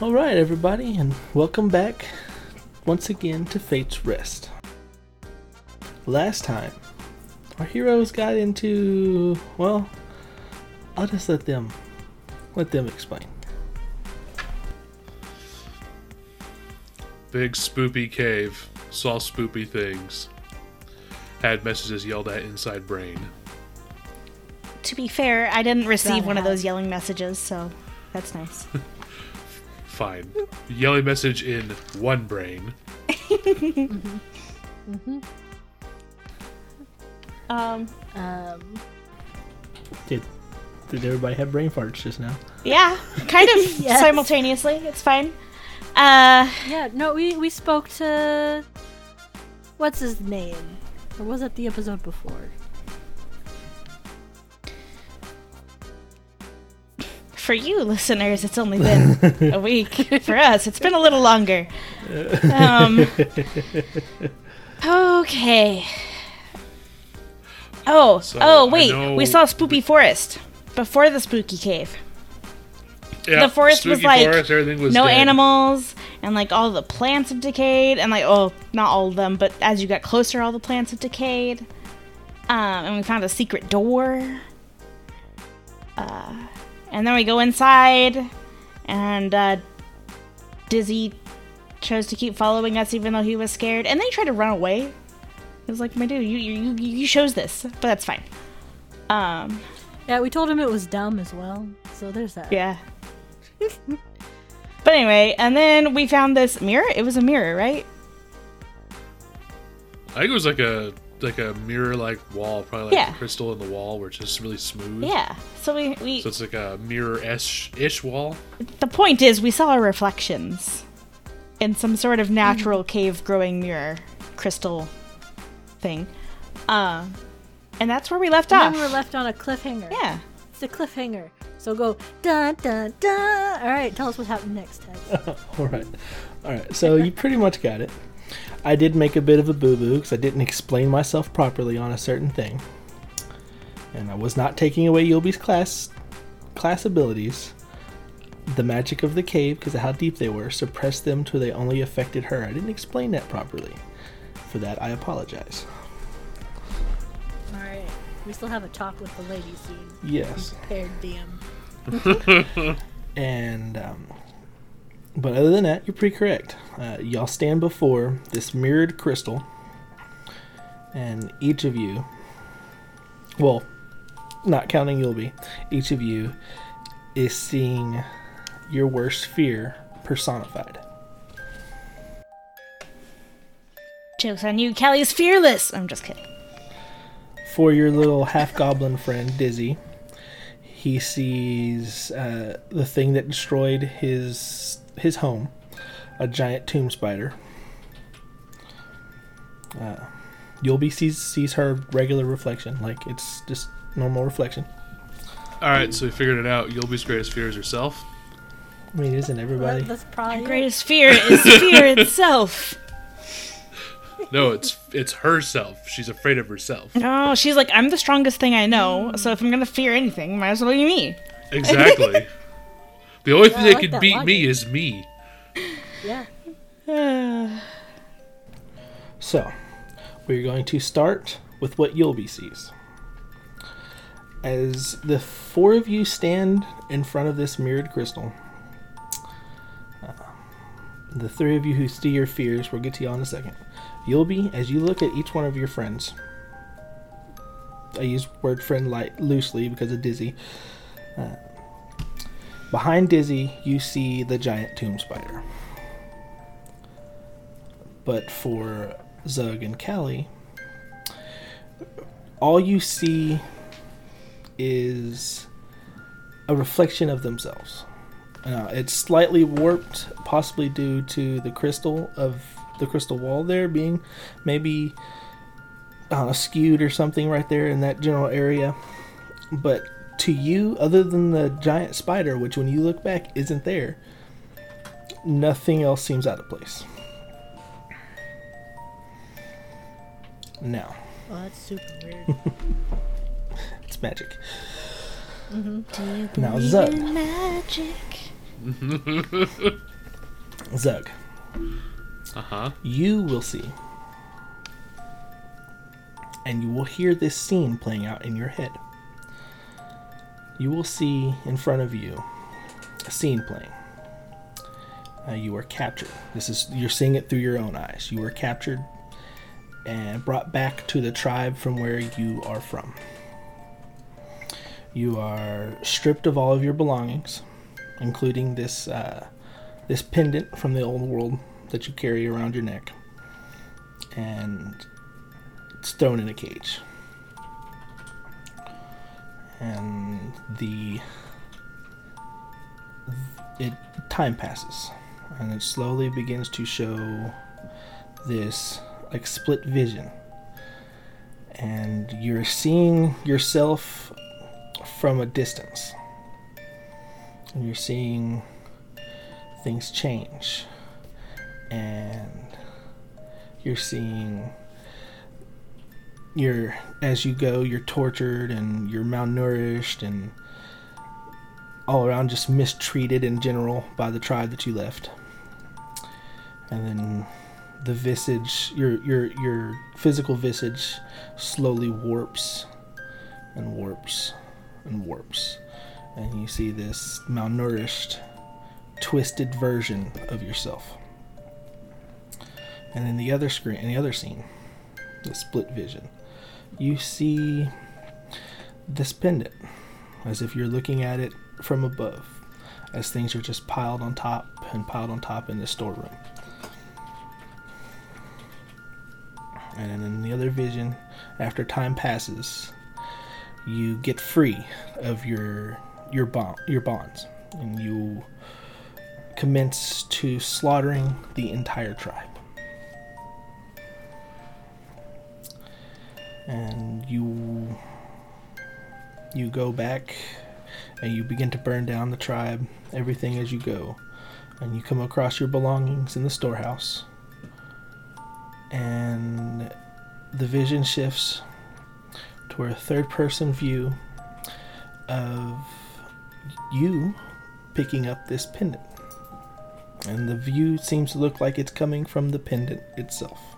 All right, everybody, and welcome back once again to Fate's Rest. Last time, our heroes got into well, I'll just let them let them explain. Big spoopy cave. Saw spoopy things. Had messages yelled at inside brain. To be fair, I didn't receive one of those yelling messages, so that's nice. Fine. Yelling message in one brain. um, Um, Did did everybody have brain farts just now? yeah, kind of Yes. simultaneously. It's fine. Uh, yeah, no, we we spoke to what's his name, or was it the episode before? For you listeners, it's only been a week. For us, it's been a little longer. Um, okay. Oh, So, oh, wait. We saw Spooky Forest before the spooky cave. Yeah, The forest was spooky like forest, everything was no dead. animals, and like all the plants have decayed, and like oh, not all of them, but as you got closer, all the plants have decayed. Um, and we found a secret door. Uh, and then we go inside, and uh, Dizzy chose to keep following us even though he was scared, and then he tried to run away. He was like, "My dude, you you you, you chose this, but that's fine." Um, Yeah, we told him it was dumb as well. So there's that. yeah. but anyway, and then we found this mirror. It was a mirror, right? I think it was like a like a mirror like wall, probably like Yeah. a crystal in the wall which is really smooth. Yeah. So we we So it's like a mirror ish ish wall. the point is we saw our reflections in some sort of natural cave growing mirror crystal thing. Uh, and that's where we left And off. then we're left on a cliffhanger. yeah. It's a cliffhanger. So go dun dun dun. All right, tell us what happened next, Ted. All right, all right. So you pretty much got it. I did make a bit of a boo boo because I didn't explain myself properly on a certain thing, and I was not taking away Yulby's class class abilities. The magic of the cave, because of how deep they were, suppressed them till they only affected her. I didn't explain that properly. For that, I apologize. All right, we still have a talk with the lady soon. Yes. Prepared, DM. And, um, but other than that, you're pretty correct. Uh, y'all stand before this mirrored crystal, and each of you, well, not counting Yulby, each of you is seeing your worst fear personified. Jokes on you. Kelly's fearless. I'm just kidding. For your little half goblin friend, Dizzy, he sees uh, the thing that destroyed his his home, a giant tomb spider. Uh, Yulby sees sees her regular reflection, like it's just normal reflection. All right, so we figured it out. Yulby's greatest fear is herself. I mean, isn't everybody? That- that's probably it. Greatest fear is fear itself. No, it's it's herself. She's afraid of herself. No, she's like, I'm the strongest thing I know, so if I'm gonna fear anything, might as well be me. Exactly. the only thing I that like can that beat me is me. Yeah. So, we're going to start with what Yulby sees. As the four of you stand in front of this mirrored crystal, uh, the three of you who see your fears, we'll get to y'all in a second. Yulby, as you look at each one of your friends, I use word friend light loosely because of Dizzy. Uh, behind Dizzy, you see the giant tomb spider. But for Zug and Callie, all you see is a reflection of themselves. Uh, it's slightly warped, possibly due to the crystal of the crystal wall there being maybe uh, skewed or something right there in that general area. But to you, other than the giant spider, which when you look back isn't there, nothing else seems out of place. Now, Oh, that's super weird. it's magic. Do you Now, believe Zug. magic? Zug, Uh huh. you will see, and you will hear this scene playing out in your head. You will see in front of you a scene playing. Uh, you are captured. This is you're seeing it through your own eyes. You were captured and brought back to the tribe from where you are from. You are stripped of all of your belongings, including this uh, this pendant from the old world that you carry around your neck, and it's thrown in a cage. And the it time passes, and it slowly begins to show this like split vision, and you're seeing yourself from a distance, and you're seeing things change. And you're seeing you're as you go you're tortured and you're malnourished and all around just mistreated in general by the tribe that you left. And then the visage your your your physical visage slowly warps and warps and warps. And you see this malnourished twisted version of yourself. And in the other screen, in the other scene, the split vision, you see this pendant as if you're looking at it from above, as things are just piled on top and piled on top in the storeroom. And in the other vision, after time passes, you get free of your your bond your bonds, and you commence to slaughtering the entire tribe. And you you go back and you begin to burn down the tribe, everything as you go. And you come across your belongings in the storehouse. And the vision shifts to a third person view of you picking up this pendant and the view seems to look like it's coming from the pendant itself.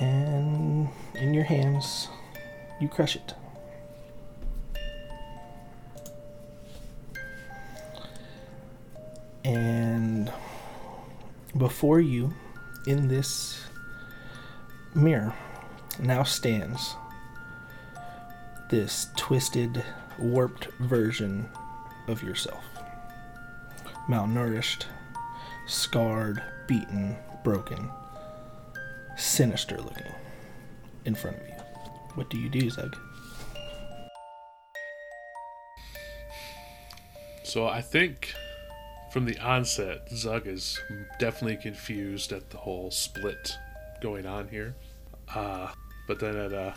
And in your hands, you crush it. And before you, in this mirror, now stands this twisted, warped version of yourself malnourished, scarred, beaten, broken, sinister looking in front of you. What do you do, Zug? So I think from the onset, Zug is definitely confused at the whole split going on here. Uh, but then at a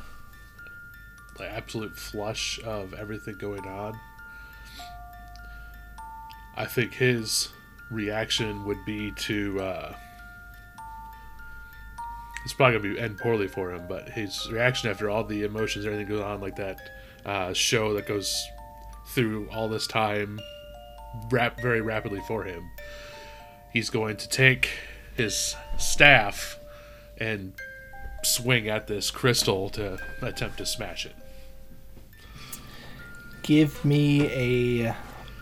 like absolute flush of everything going on, I think his reaction would be to. Uh, it's probably gonna be end poorly for him, but his reaction after all the emotions, everything goes on like that uh, show that goes through all this time, rap very rapidly for him. He's going to take his staff and swing at this crystal to attempt to smash it. Give me a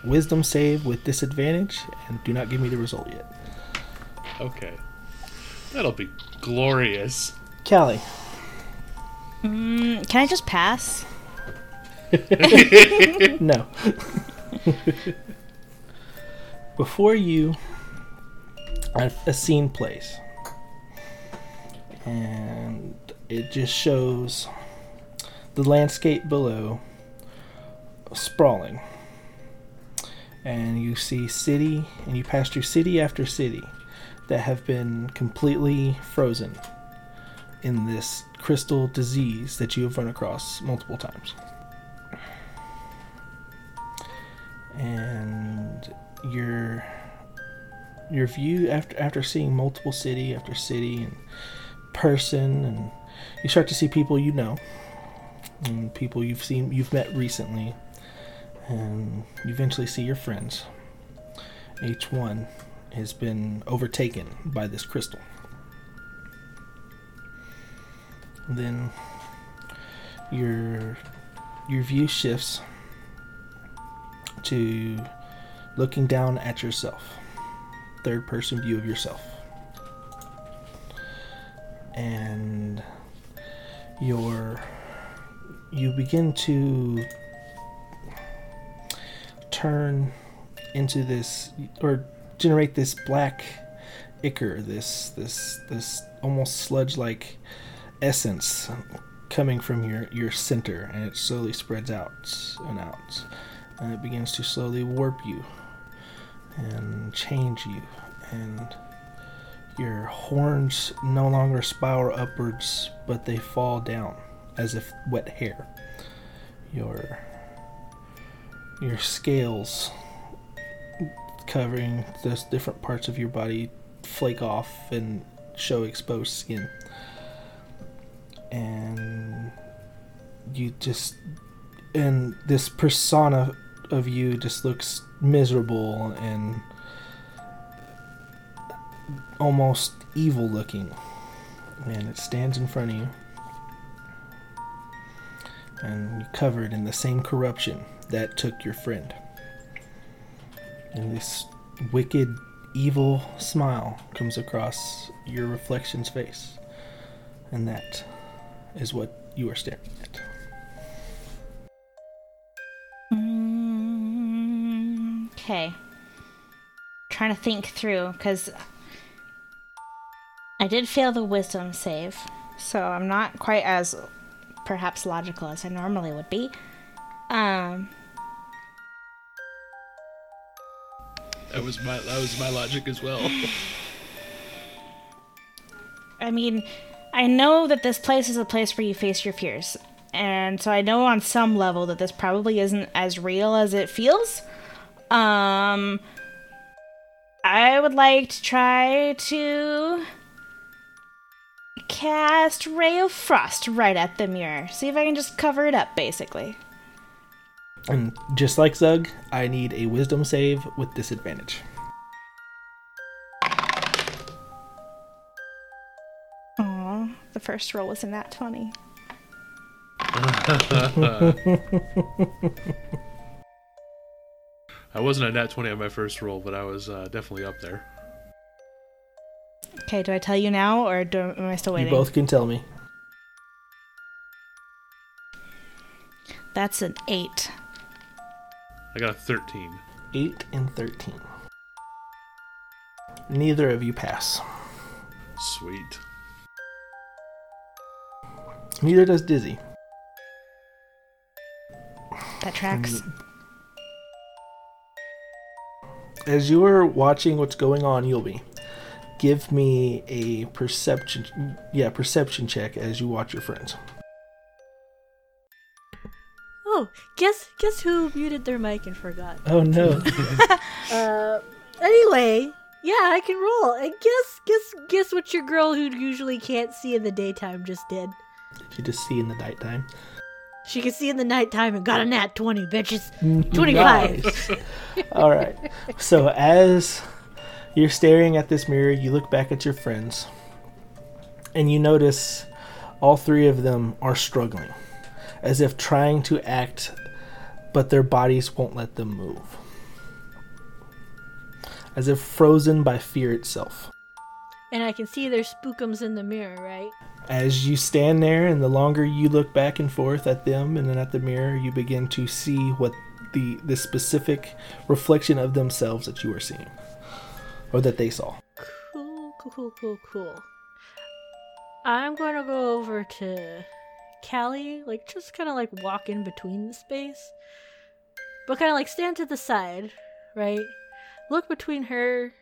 wisdom save with disadvantage, and do not give me the result yet. Okay. That'll be glorious. Kelly. Mm, can I just pass? no. Before you, a, a scene plays, and it just shows the landscape below sprawling. And you see city, and you pass through city after city that have been completely frozen in this crystal disease that you have run across multiple times. And your your view after after seeing multiple city after city and person and you start to see people you know and people you've seen you've met recently and you eventually see your friends Each one has been overtaken by this crystal. Then your your view shifts to looking down at yourself. Third person view of yourself. And your you begin to turn into this or generate this black ichor, this this this almost sludge like essence coming from your your center and it slowly spreads out and out and it begins to slowly warp you and change you and your horns no longer spiral upwards but they fall down as if wet hair. Your your scales covering those different parts of your body flake off and show exposed skin. And you just and this persona of you just looks miserable and almost evil looking. And it stands in front of you. And you're covered in the same corruption that took your friend and this wicked evil smile comes across your reflection's face and that is what you are staring at. Okay. Trying to think through because I did fail the wisdom save, so I'm not quite as perhaps logical as I normally would be. Um, That was my that was my logic as well. I mean, I know that this place is a place where you face your fears. And so I know on some level that this probably isn't as real as it feels. Um I would like to try to cast Ray of Frost right at the mirror. See if I can just cover it up basically. And just like Zug, I need a wisdom save with disadvantage. Aw, the first roll was in that 20. I wasn't a nat twenty on my first roll, but I was uh, definitely up there. Okay, do I tell you now or do, am I still waiting? You both can tell me. That's an 8. I got a thirteen. 8 and 13. Neither of you pass. Sweet. Neither does Dizzy. That tracks. As you are watching what's going on, Yulby. Give me a perception, yeah, perception check as you watch your friends. Oh, guess guess who muted their mic and forgot? Oh no! Uh, anyway, yeah, I can roll. And guess guess guess what your girl who usually can't see in the daytime just did. you just see in the nighttime. She can see in the nighttime and got a nat twenty, bitches. 25. Nice. All right. So as you're staring at this mirror, you look back at your friends, and you notice all three of them are struggling, as if trying to act, but their bodies won't let them move, as if frozen by fear itself. And I can see their spookums in the mirror, right? As you stand there, and the longer you look back and forth at them and then at the mirror, you begin to see what the the specific reflection of themselves that you are seeing, or that they saw. Cool, cool, cool, cool, cool. I'm going to go over to Callie, like just kind of like walk in between the space, but kind of like stand to the side, right? Look between her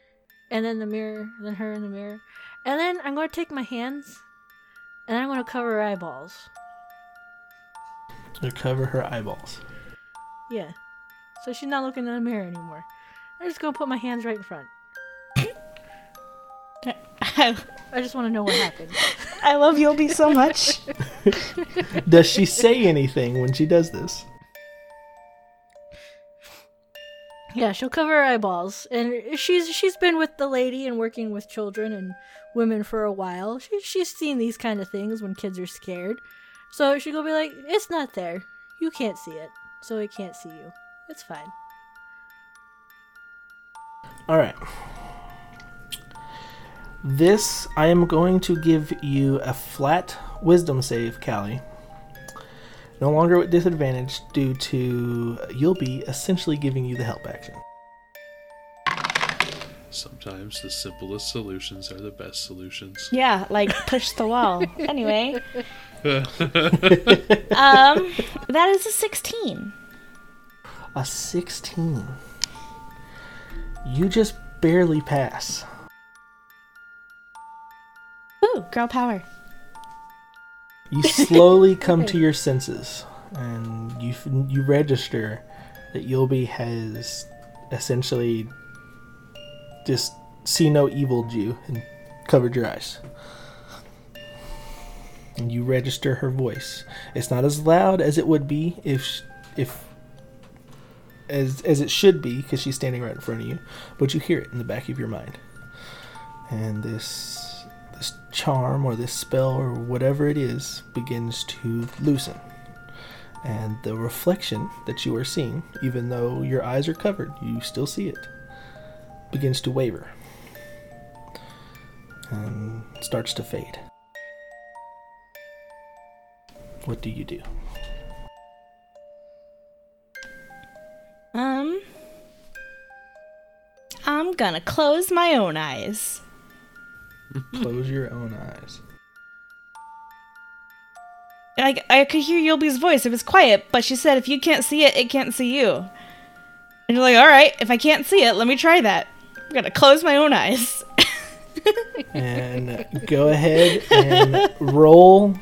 and then the mirror, then her and the mirror, and then I'm going to take my hands and I'm going to cover her eyeballs. To cover her eyeballs. Yeah, so she's not looking in the mirror anymore. I'm just going to put my hands right in front. I just want to know what happened. I love Yulby so much. Does she say anything when she does this? Yeah, she'll cover her eyeballs, and she's she's been with the lady and working with children and women for a while. She she's seen these kind of things when kids are scared, so she'll be like, "It's not there. You can't see it, so it can't see you. It's fine." All right. This, I am going to give you a flat wisdom save, Callie. No longer with disadvantage due to Yulby essentially giving you the help action. Sometimes the simplest solutions are the best solutions. Yeah, like push the wall. anyway, um, that is a 16. A 16. You just barely pass. Ooh, girl power. You slowly come to your senses, and you you register that Yulby has essentially just see no evil you and covered your eyes. And you register her voice. It's not as loud as it would be if if as as it should be because she's standing right in front of you, but you hear it in the back of your mind. And this this charm or this spell or whatever it is begins to loosen. And the reflection that you are seeing, even though your eyes are covered, you still see it, begins to waver and starts to fade. What do you do? Um, I'm gonna close my own eyes. Close your own eyes. I, I could hear Yulby's voice. It was quiet, but she said, if you can't see it, it can't see you. And you're like, all right, if I can't see it, let me try that. I'm gonna close my own eyes. And go ahead and roll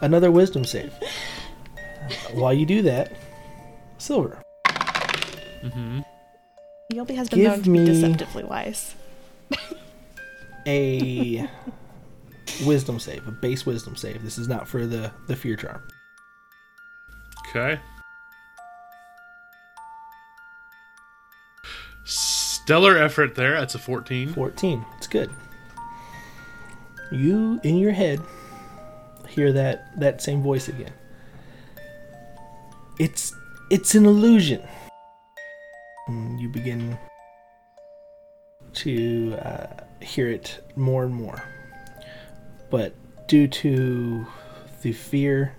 another wisdom save. While you do that, Silver, Mm-hmm. Yulby has been Give known to be me- deceptively wise. a wisdom save, a base wisdom save. This is not for the, the fear charm. Okay. Stellar effort there. That's a 14. 14. It's good. You, in your head, hear that, that same voice again. It's it's an illusion. And you begin to uh, hear it more and more. But due to the fear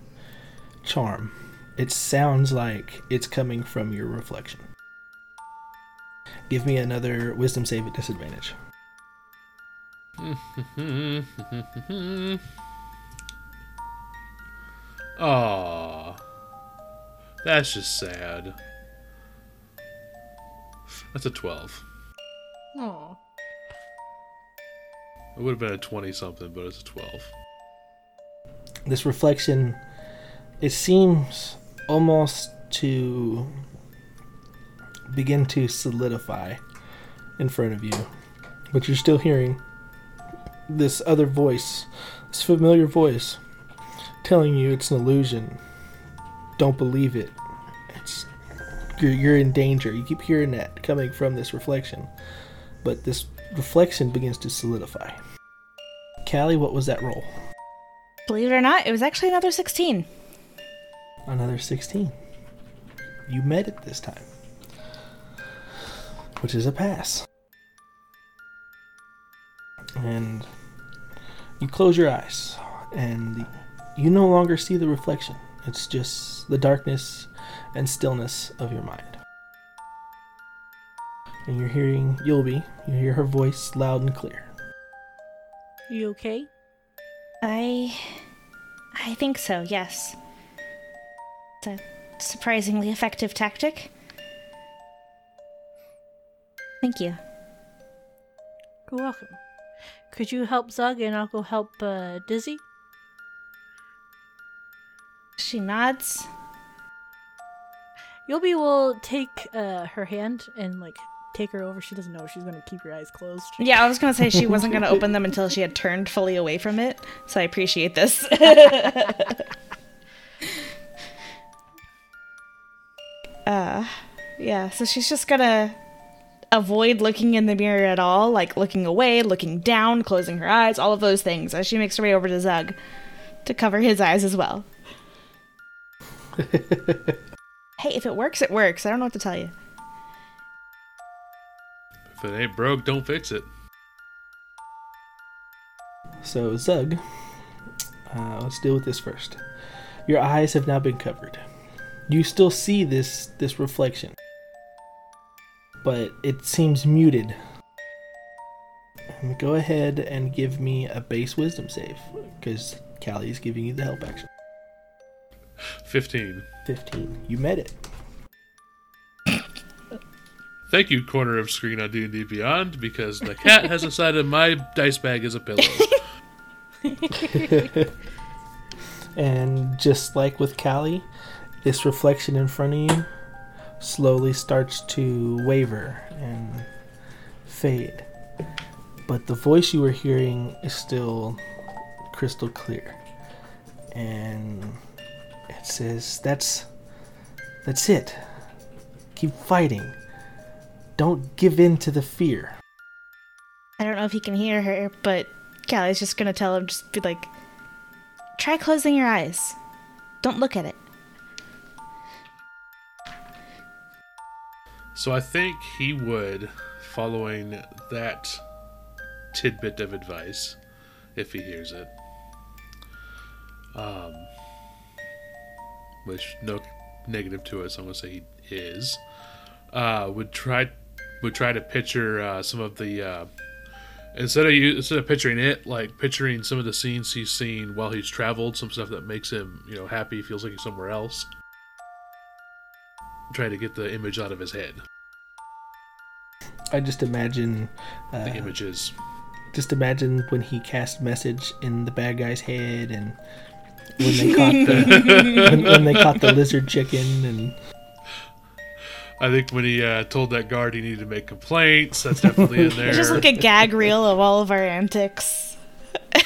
charm, it sounds like it's coming from your reflection. Give me another wisdom save at disadvantage. Aw. That's just sad. That's a 12. Oh, It would have been a 20 something, but it's a 12. this reflection it seems almost to begin to solidify in front of you. But you're still hearing this other voice this familiar voice telling you it's an illusion. Don't believe it. It's you're, you're in danger. You keep hearing that coming from this reflection. But this reflection begins to solidify callie what was that roll Believe it or not, it was actually another 16. Another 16. You met it this time. Which is a pass. And you close your eyes, and you no longer see the reflection. It's just the darkness and stillness of your mind. And you're hearing Yulby. You hear her voice loud and clear. You okay? I. I think so, yes. It's a surprisingly effective tactic. Thank you. You're welcome. Could you help Zug and I'll go help uh, Dizzy? She nods. Yulby will take uh, her hand and like take her over. She doesn't know. She's gonna keep your eyes closed. Yeah, I was gonna say she wasn't gonna open them until she had turned fully away from it, so I appreciate this. uh, yeah, so she's just gonna avoid looking in the mirror at all, like looking away, looking down, closing her eyes, all of those things as she makes her way over to Zug to cover his eyes as well. hey, if it works, it works. I don't know what to tell you. If it ain't broke, don't fix it. So, Zug, uh, let's deal with this first. Your eyes have now been covered. You still see this this reflection, but it seems muted. Um, Go ahead and give me a base wisdom save, because Callie is giving you the help action. 15. 15. You met it. Thank you, corner of screen on D&D Beyond, because the cat has decided my dice bag is a pillow. And just like with Callie, this reflection in front of you slowly starts to waver and fade. But the voice you were hearing is still crystal clear. And it says, That's that's it. Keep fighting. Don't give in to the fear. I don't know if he can hear her, but Callie's just gonna tell him, just be like, try closing your eyes. Don't look at it. So I think he would, following that tidbit of advice, if he hears it. Um, which no negative to it, so I'm gonna say he is. Uh, would try would try to picture uh, some of the uh, instead of you instead of picturing it, like picturing some of the scenes he's seen while he's traveled, some stuff that makes him you know happy, feels like he's somewhere else. Trying to get the image out of his head. I just imagine uh, The images. just imagine when he cast message in the bad guy's head and when they caught the when, when they caught the lizard chicken and I think when he uh, told that guard he needed to make complaints, that's definitely in there. It's just like a gag reel of all of our antics.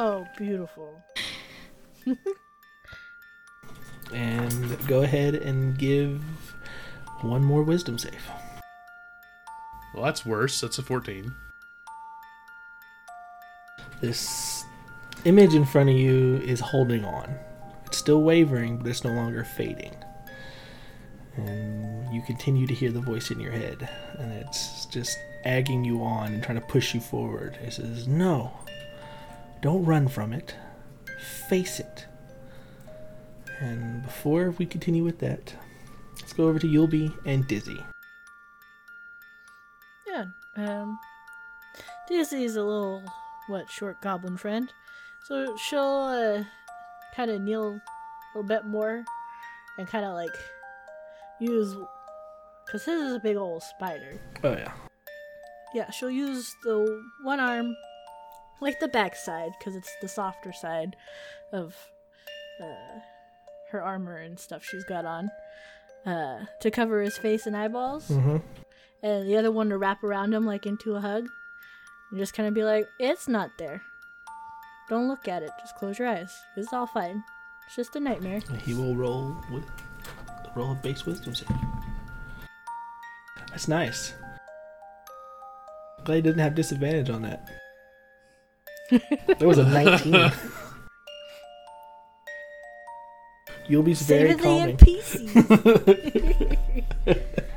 Oh, beautiful. and go ahead and give one more wisdom save. well, that's worse. That's a 14. This image in front of you is holding on. It's still wavering, but it's no longer fading. And you continue to hear the voice in your head, and it's just agging you on and trying to push you forward. It says, No, don't run from it, face it. And before we continue with that, let's go over to Yulby and Dizzy. Yeah. Um, Dizzy's a little, what, short goblin friend. So she'll uh, kind of kneel a little bit more and kind of like use. Because his is a big old spider. Oh, yeah. Yeah, she'll use the one arm, like the back side, because it's the softer side of uh, her armor and stuff she's got on, uh, to cover his face and eyeballs Mm-hmm. and the other one to wrap around him like into a hug and just kind of be like it's not there don't look at it just close your eyes it's all fine it's just a nightmare He will roll with roll a base wisdom save. That's nice. Glad he didn't have disadvantage on that. There was a 19. You'll be very Save the calming. NPCs.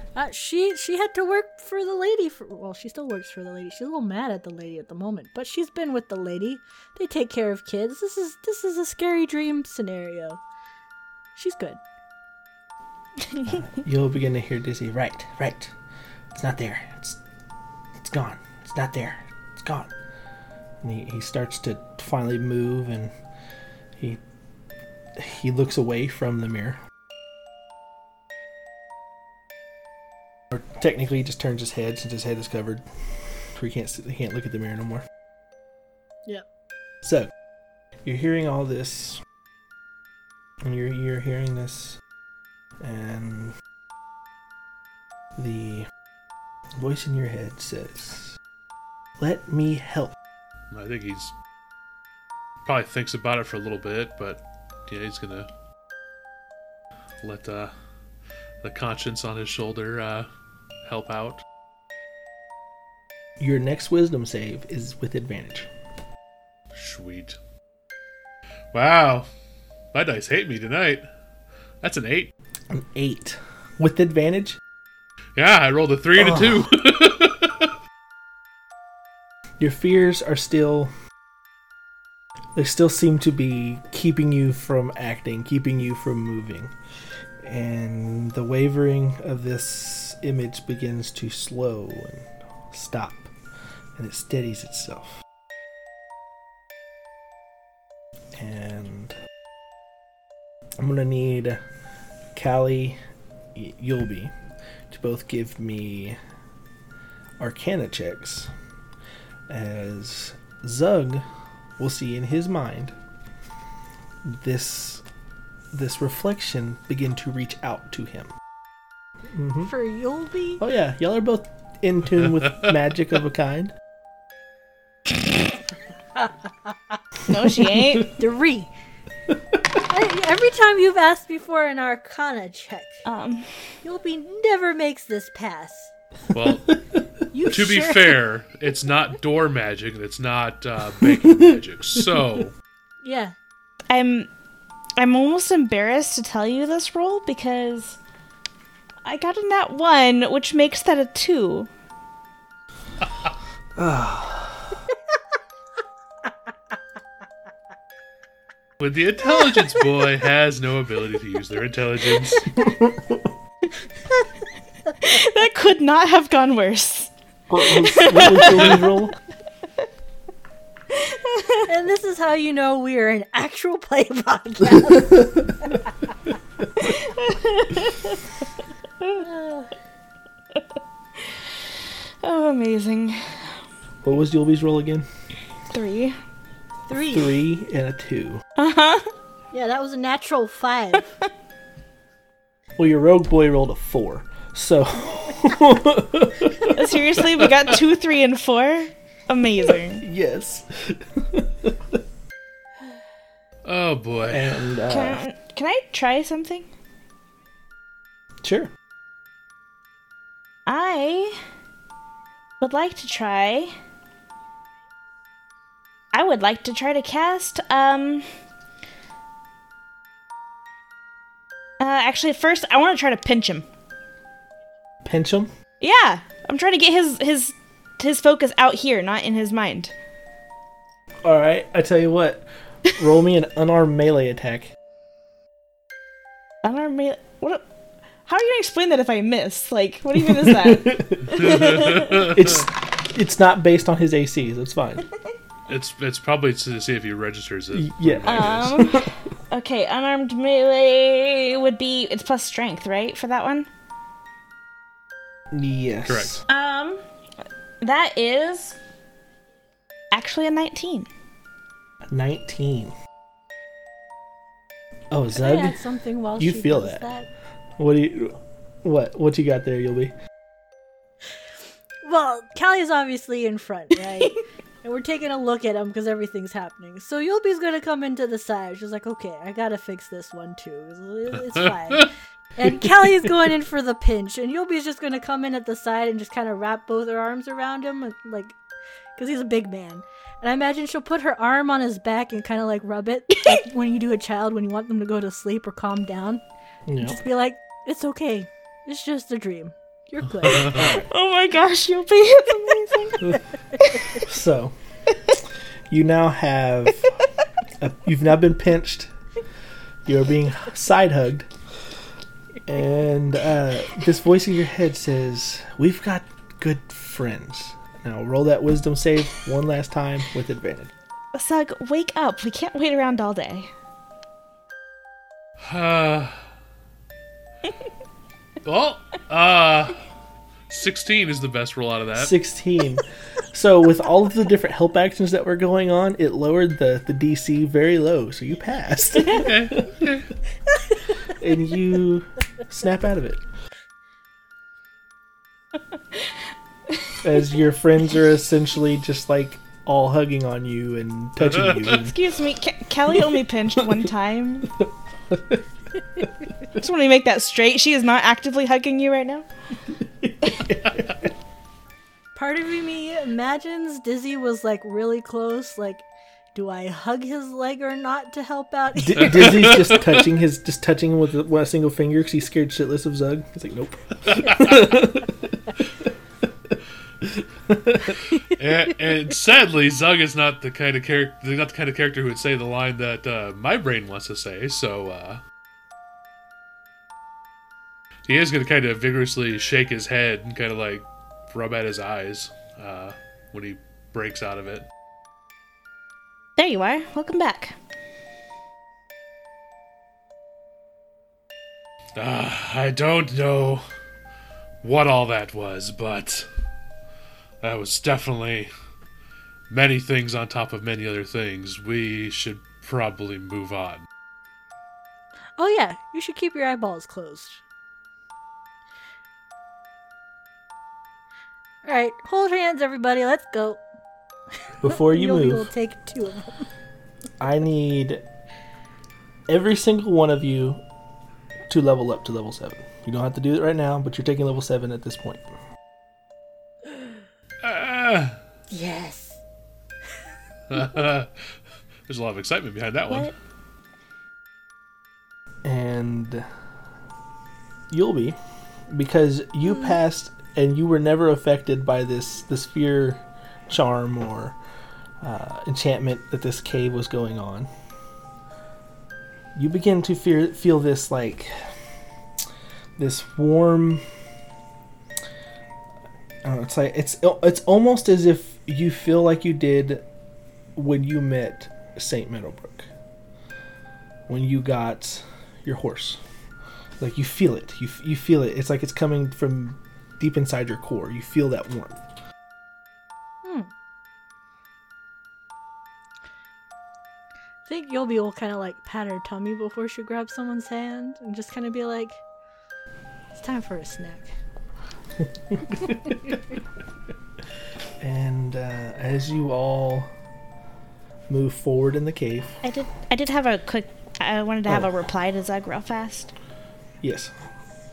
uh, she she had to work for the lady for well she still works for the lady she's a little mad at the lady at the moment but she's been with the lady they take care of kids this is this is a scary dream scenario she's good You'll begin to hear Dizzy. Right, right. It's not there. It's it's gone. It's not there. It's gone. And he, he starts to finally move, and he he looks away from the mirror. Or technically, he just turns his head since his head is covered, he can't he can't look at the mirror no more. Yep. So, you're hearing all this, and you're you're hearing this, and the voice in your head says, "Let me help." I think he's probably thinks about it for a little bit, but yeah, he's gonna let uh, the conscience on his shoulder uh, help out. your next wisdom save is with advantage. Sweet. Wow. My dice hate me tonight. That's an eight. An eight with advantage. Yeah, I rolled a three and a two. Your fears are still. They still seem to be keeping you from acting, keeping you from moving. And the wavering of this image begins to slow and stop, and it steadies itself. And I'm gonna need Callie, y- Yulby, to both give me Arcana checks as Zug will see in his mind this this reflection begin to reach out to him. hmm For Yulby? Oh yeah, y'all are both in tune with magic of a kind. No, she ain't. Three. I- Every time you've asked me for an Arcana check, Um, Yulby never makes this pass. well, You to be fair, it's not door magic and it's not uh, baking magic. So, Yeah. I'm I'm almost embarrassed to tell you this roll because I got a nat one, which makes that a two. When the intelligence boy has no ability to use their intelligence, That could not have gone worse. What was, what was And this is how you know we are an actual play podcast. Oh, amazing. What was Yulby's roll again? Three. Three. Three and a two. Uh huh. Yeah, that was a natural five. Well, your rogue boy rolled a four. So Seriously, we got two, three, and four. Amazing. yes, oh boy. and uh, Can, can I try something? sure. I would like to try. I would like to try to cast. Um. Uh, actually, first I want to try to pinch him. Pinch him. Yeah, I'm trying to get his his his focus out here, not in his mind. All right, I tell you what. Roll me an unarmed melee attack. Unarmed melee. What? How are you gonna explain that if I miss? Like, what even is that? It's it's not based on his ACs. That's fine. It's it's probably to see if he registers it. Yeah. um. Okay, unarmed melee would be it's plus strength, right, for that one? Yes. Correct. Um, that is actually a 19. Nineteen. Oh, Can I Zug. add something while You she feel does that. What do you? What? What you got there, Yulby? Well, Callie's obviously in front, right? and we're taking a look at him because everything's happening. So Yulby's gonna come into the side. She's like, "Okay, I gotta fix this one too. It's, it's fine." and Callie's going in for the pinch, and Yulby's just gonna come in at the side and just kind of wrap both her arms around him, like, because he's a big man. And I imagine she'll put her arm on his back and kind of like rub it, like when you do a child when you want them to go to sleep or calm down. Yeah. Just be like, "It's okay. It's just a dream. You're good." Oh my gosh, Yulby it's amazing. So, you now have. A, you've now been pinched. You're being side hugged. And uh, this voice in your head says, We've got good friends. Now roll that wisdom save one last time with advantage. Zug, wake up. We can't wait around all day. Uh, well, uh, 16 is the best roll out of that. 16. so, with all of the different help actions that were going on, it lowered the, the DC very low. So, you passed. Okay. okay. and you snap out of it. As your friends are essentially just like all hugging on you and touching you. And, Excuse me, Ke- Kelly only pinched one time. Just want to make that straight. She is not actively hugging you right now. Part of me imagines Dizzy was like really close. Like, do I hug his leg or not to help out? D- Dizzy's just touching his, just touching him with a, with a single finger because he's scared shitless of Zug. He's like, nope. and, and sadly, Zug is not the kind of character, not the kind of character who would say the line that uh, my brain wants to say. So uh, he is going to kind of vigorously shake his head and kind of like rub at his eyes uh, when he breaks out of it. There you are. Welcome back. Uh, I don't know what all that was, but that was definitely many things on top of many other things. We should probably move on. oh yeah, you should keep your eyeballs closed. All right, hold hands, everybody. Let's go. Before you Yoli move, will take two of them. I need every single one of you to level up to level 7. You don't have to do it right now, but you're taking level 7 at this point. Ah. Yes. There's a lot of excitement behind that one. And you'll be because you passed and you were never affected by this this fear charm or uh, enchantment that this cave was going on. You begin to fear, feel this like this warm. Know, it's like it's it's almost as if you feel like you did when you met Saint Meadowbrook. When you got your horse, like you feel it. You you feel it. It's like it's coming from deep inside your core. You feel that warmth. Hmm. I think Yulby will be all kind of like pat her tummy before she grabs someone's hand and just kind of be like, it's time for a snack. And uh, as you all move forward in the cave, I did. I did have a quick. I wanted to have Oh. a reply to Zug real fast. yes,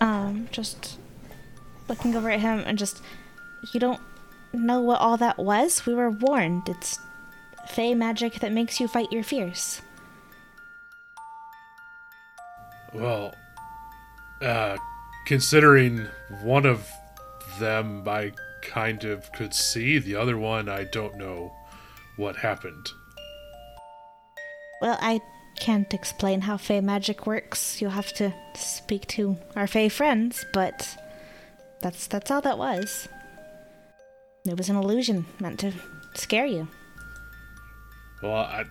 Um, just looking over at him and just, you don't know what all that was. We were warned. It's fey magic that makes you fight your fears. Well, uh, considering one of them I kind of could see, the other one I don't know what happened. Well, I can't explain how fey magic works. You'll have to speak to our fey friends, but that's that's all that was. It was an illusion meant to scare you. Well, I,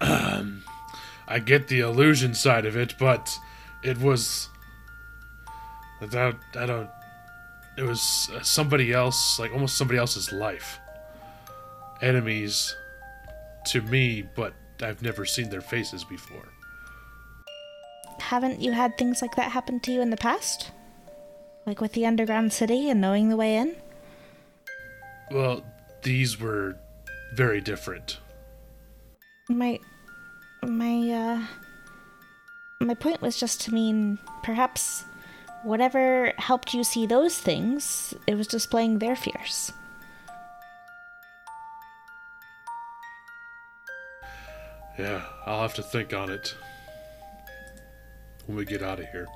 um, I get the illusion side of it, but it was. I don't. I don't. It was uh, somebody else, like almost somebody else's life. Enemies to me, but I've never seen their faces before. Haven't you had things like that happen to you in the past? Like with the underground city and knowing the way in? Well, these were very different. My my uh my point was just to mean perhaps whatever helped you see those things, it was displaying their fears. Yeah, I'll have to think on it when we get out of here.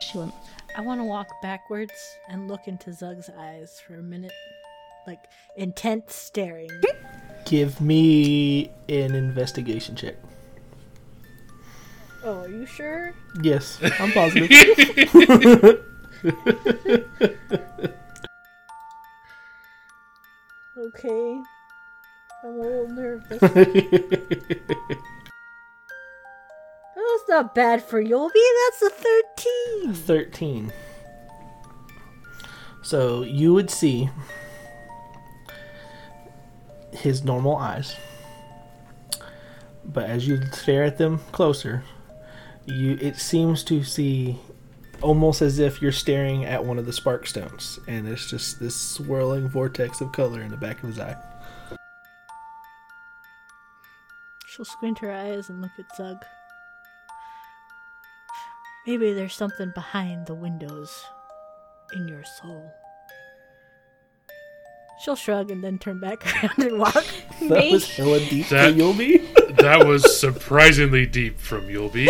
She went I want to walk backwards and look into Zug's eyes for a minute. Like, intent staring. give me an investigation check. oh, are you sure? Yes, I'm positive. Okay. I'm a little nervous. That's not bad for Yulby. That's a 13. 13. So you would see his normal eyes. But as you stare at them closer, you it seems to see almost as if you're staring at one of the spark stones and it's just this swirling vortex of color in the back of his eye. She'll squint her eyes and look at Zug. Maybe there's something behind the windows in your soul. She'll shrug and then turn back around and walk. That was hella deep for That- Yulby. That was surprisingly deep from Yulby.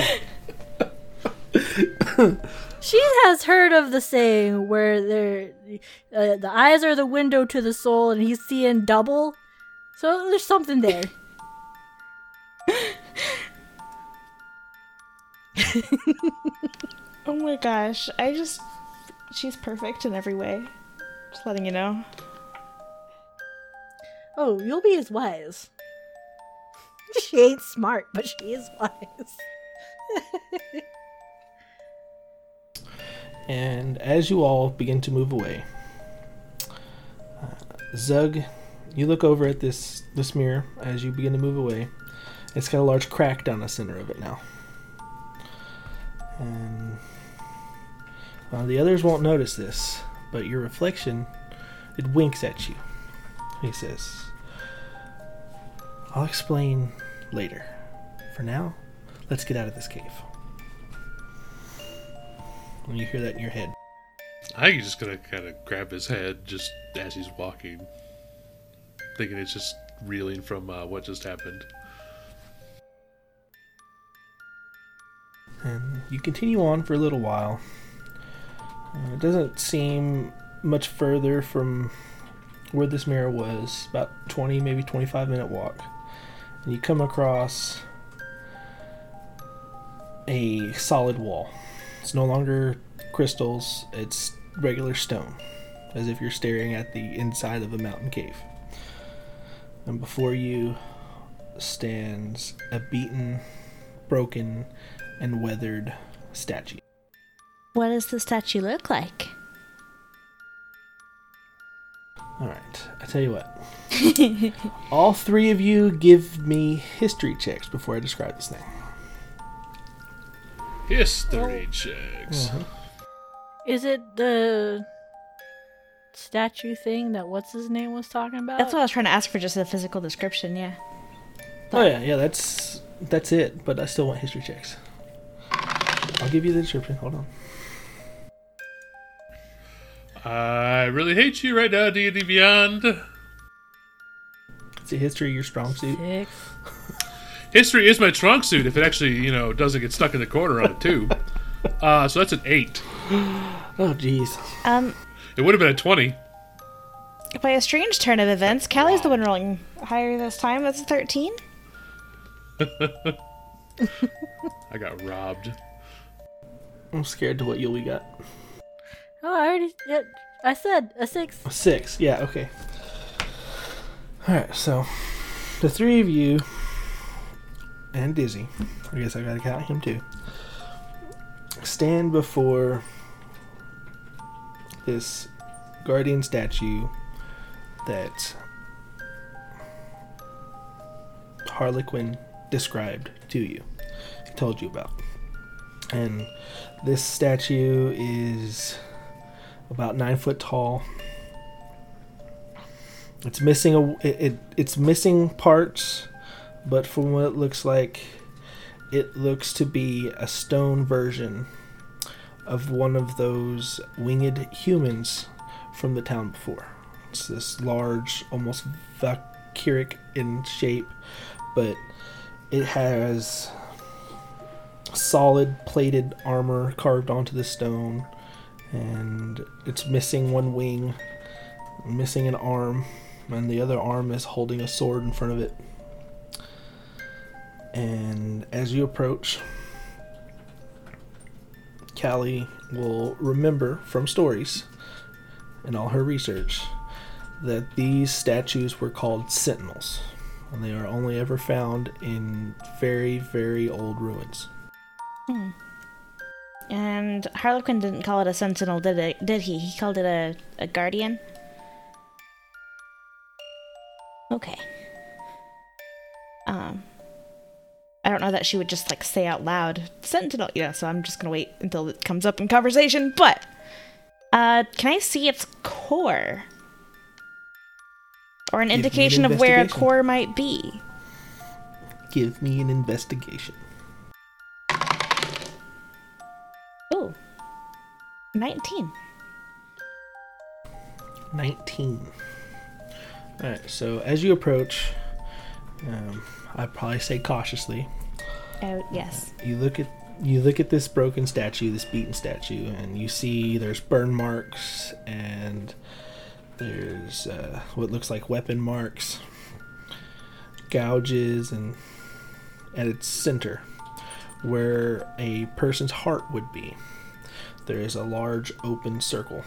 She has heard of the saying where there, uh, the eyes are the window to the soul, and he's seeing double. So there's something there. Oh my gosh, I just. She's perfect in every way. Just letting you know. Oh, you'll be as wise. She ain't smart, but she is wise. And as you all begin to move away, uh, Zug, you look over at this this mirror as you begin to move away. It's got a large crack down the center of it now. And uh, the others won't notice this, but your reflection it winks at you. He says, "I'll explain later. For now, let's get out of this cave." When you hear that in your head. I think just gonna kind of grab his head just as he's walking, thinking it's just reeling from uh, what just happened. And you continue on for a little while. Uh, it doesn't seem much further from where this mirror was, about 20, maybe 25 minute walk. And you come across a solid wall. It's no longer crystals, it's regular stone, as if you're staring at the inside of a mountain cave. And before you stands a beaten, broken, and weathered statue. What does the statue look like? All right, I tell you what. All three of you give me history checks before I describe this thing. History checks. Uh-huh. Is it the statue thing that what's his name was talking about? That's what I was trying to ask for, just a physical description. Yeah. Oh yeah, yeah, that's that's it. But I still want history checks. I'll give you the description. Hold on. I really hate you right now, D&D Beyond. It's it history of your strong suit? Six. History is my trunk suit if it actually, you know, doesn't get stuck in the corner on a tube. Uh, so that's an 8. Oh jeez. Um, It would have been a 20. by a strange turn of events, Callie's the one rolling higher this time. That's a thirteen. I got robbed. I'm scared to what Yulby got. Oh, I already. Yeah, I said a six. A six. Yeah. Okay. All right. So the three of you and Dizzy, I guess I gotta count him too, stand before this guardian statue that Harlequin described to you, told you about. And this statue is about nine foot tall. It's missing a it, it it's missing parts, but from what it looks like, it looks to be a stone version of one of those winged humans from the town before. It's this large, almost Valkyric in shape, but it has solid plated armor carved onto the stone, and it's missing one wing, missing an arm, and the other arm is holding a sword in front of it. And as you approach, Callie will remember from stories and all her research that these statues were called sentinels, and they are only ever found in very, very old ruins. And Harlequin didn't call it a sentinel, did it? Did he? He called it a, a guardian. Okay. Um, I don't know that she would just like say out loud sentinel. Yeah, so I'm just gonna wait until it comes up in conversation. But, uh, can I see its core? Or an an indication of where a core might be? Give me an investigation. 19. 19. All right. So as you approach, um, I'd probably say cautiously. Oh, yes. You look at you look at this broken statue, this beaten statue, and you see there's burn marks and there's uh, what looks like weapon marks, gouges, and at its center, where a person's heart would be, there is a large open circle,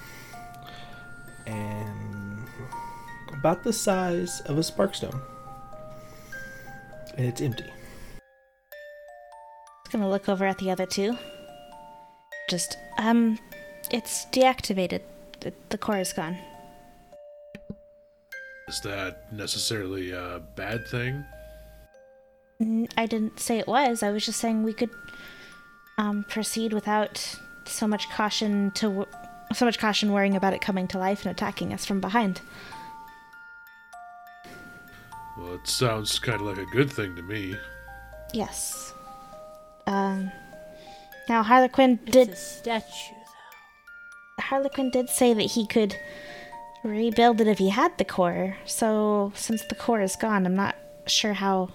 and about the size of a sparkstone, and it's empty. gonna look over at the other two. Just, um, it's deactivated. The, the core is gone. Is that necessarily a bad thing? I didn't say it was. I was just saying we could, um, proceed without so much caution to, w- so much caution worrying about it coming to life and attacking us from behind. Well, it sounds kind of like a good thing to me. Yes. Um. Now Harlequin did It's a statue, though. Harlequin did say that he could rebuild it if he had the core. So since the core is gone, I'm not sure how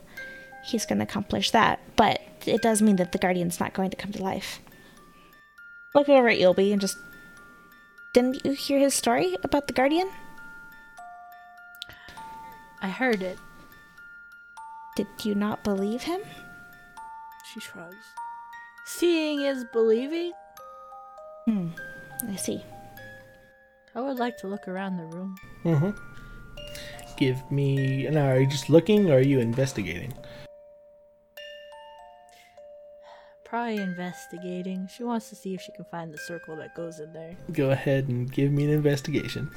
he's going to accomplish that. But it does mean that the guardian's not going to come to life. Look over at Yulby and just didn't you hear his story about the guardian? I heard it. Did you not believe him? She shrugs. Seeing is believing? Hmm. I see. I would like to look around the room. Mm-hmm. Give me. Now, are you just looking or are you investigating? Probably investigating. She wants to see if she can find the circle that goes in there. Go ahead and give me an investigation.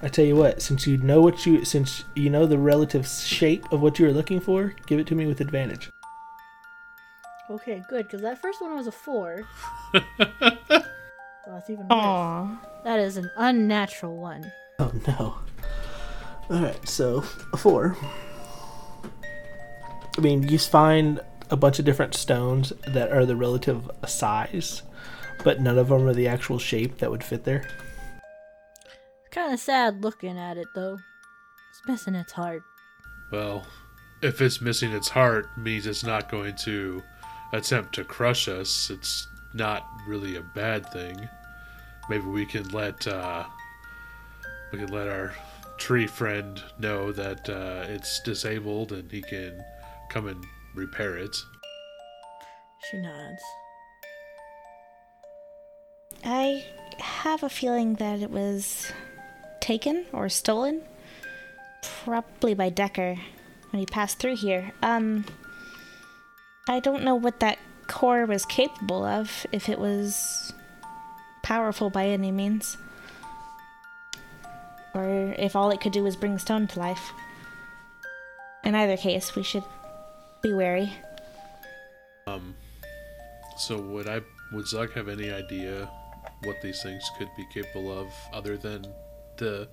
I tell you what, since you know what you since you know the relative shape of what you are looking for, give it to me with advantage. Okay, good, because that first one was a four. well, that's even worse. Aww. That is an unnatural one. Oh no. Alright, so a four. I mean, you find a bunch of different stones that are the relative size, but none of them are the actual shape that would fit there. Kind of sad looking at it, though. It's missing its heart. Well, if it's missing its heart, means it's not going to attempt to crush us. It's not really a bad thing. Maybe we can let uh, we can let our tree friend know that uh, it's disabled and he can come and repair it. She nods. I have a feeling that it was taken or stolen. Probably by Decker when he passed through here. Um, I don't know what that core was capable of, if it was powerful by any means. Or if all it could do was bring stone to life. In either case, we should be wary. Um, so would I would Zug have any idea what these things could be capable of other than the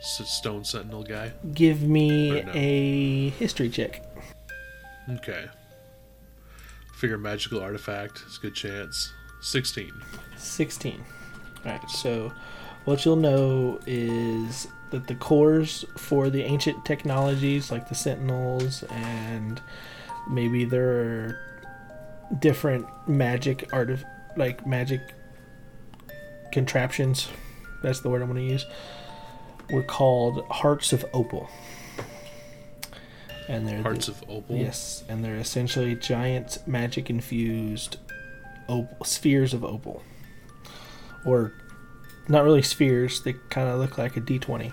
S- Stone Sentinel guy? Give me no. a history check. Okay. Figure magical artifact. It's a good chance. Sixteen. 16. Alright, so what you'll know is that the cores for the ancient technologies like the Sentinels and maybe there are different magic art of like magic contraptions. That's the word I'm going to use. Were called Hearts of Opal. And they're Hearts the- of Opal. Yes, and they're essentially giant magic infused opal, spheres of opal. Or not really spheres, they kind of look like a d20.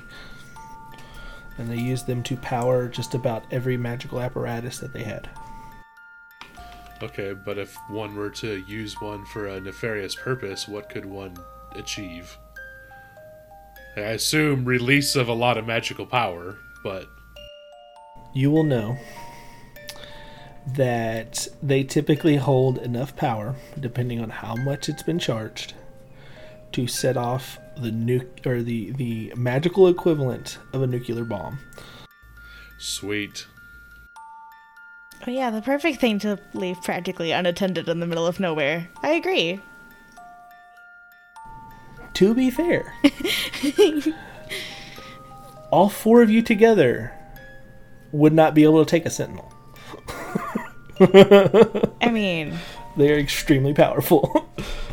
And they used them to power just about every magical apparatus that they had. Okay, but if one were to use one for a nefarious purpose, what could one achieve? I assume release of a lot of magical power, but You will know that they typically hold enough power, depending on how much it's been charged, to set off the nuke or the, the magical equivalent of a nuclear bomb. sweet. Oh yeah, the perfect thing to leave practically unattended in the middle of nowhere. I agree. To be fair, all four of you together would not be able to take a sentinel. I mean, They are extremely powerful.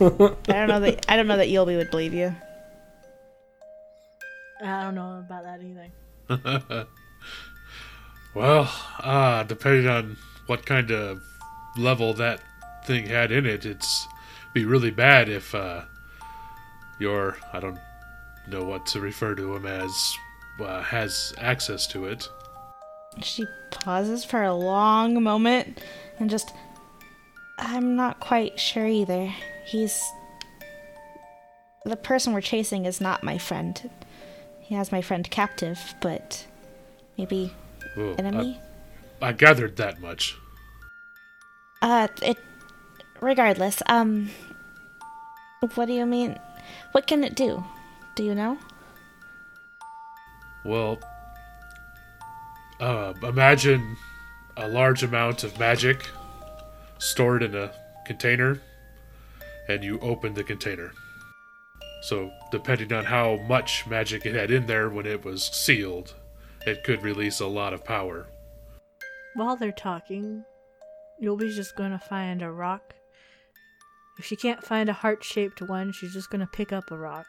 I don't know that I don't know that Yulby would believe you. I don't know about that either. Well, uh, depending on what kind of level that thing had in it, it's be really bad if uh, your I don't know what to refer to him as uh, has access to it. She pauses for a long moment and just I'm not quite sure either. He's the person we're chasing is not my friend. He has my friend captive, but maybe Well, enemy? I, I gathered that much. Uh, it. Regardless, um. What do you mean? What can it do? Do you know? Well, uh, imagine a large amount of magic stored in a container, and you open the container. So, depending on how much magic it had in there when it was sealed, it could release a lot of power. While they're talking, Yulby's just gonna find a rock. If she can't find a heart shaped one, she's just gonna pick up a rock.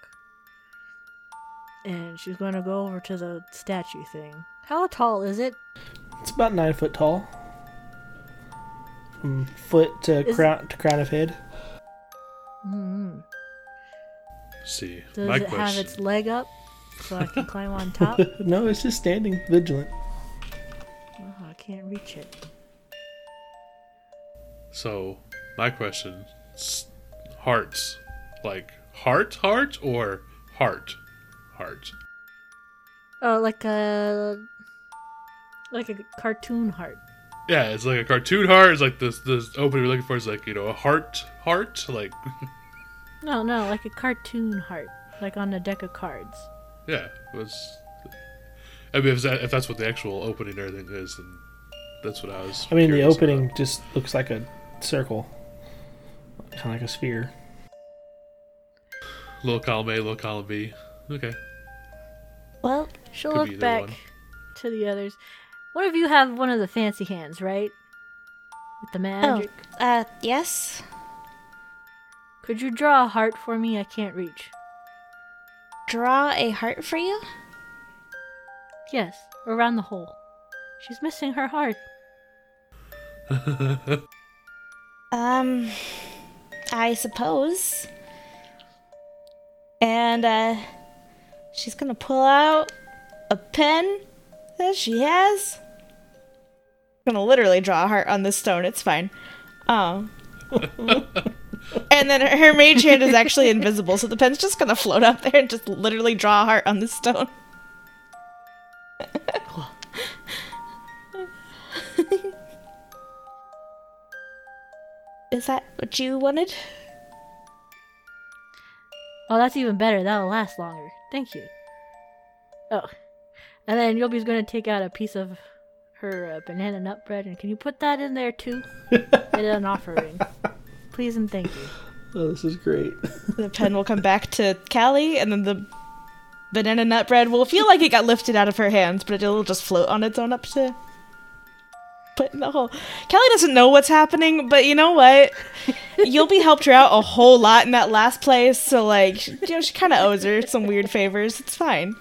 And she's gonna go over to the statue thing. How tall is it? It's about nine foot tall. From foot to Is- crown to crown of head. Hmm See, Does my it have its leg up so I can climb on top? no, it's just standing vigilant. Oh, I can't reach it. So, my question: hearts, like heart, heart, or heart, heart? Oh, like a like a cartoon heart. Yeah, it's like a cartoon heart. It's like this. The opening we're looking for is like you know a heart, heart. Like No, no, like a cartoon heart, like on a deck of cards. yeah, it was. I mean, if, that, if that's what the actual opening or everything is, then that's what I was. I mean, the opening about. just looks like a circle, kind of like a sphere. Little column A, little column B. Okay. Well, She'll Could look back one. to the others. One of you have one of the fancy hands, right? With the magic. Oh, uh, yes. Could you draw a heart for me? I can't reach. Draw a heart for you? Yes, around the hole. She's missing her heart. Um, I suppose. And, uh, she's gonna pull out a pen that she has. Gonna literally draw a heart on this stone. It's fine. Um. and then her, her mage hand is actually invisible, so the pen's just gonna float up there and just literally draw a heart on the stone. Is that what you wanted? Oh, that's even better. That'll last longer. Thank you. Oh. And then Yulby's gonna take out a piece of her uh, banana nut bread, and can you put that in there too? Get an offering. Please and thank you. Oh, this is great. The pen will come back to Callie, and then the banana nut bread will feel like it got lifted out of her hands, but it'll just float on its own up to put in the hole. Callie doesn't know what's happening, but you know what? Yulby helped her out a whole lot in that last place, so like, you know, she kind of owes her some weird favors. It's fine.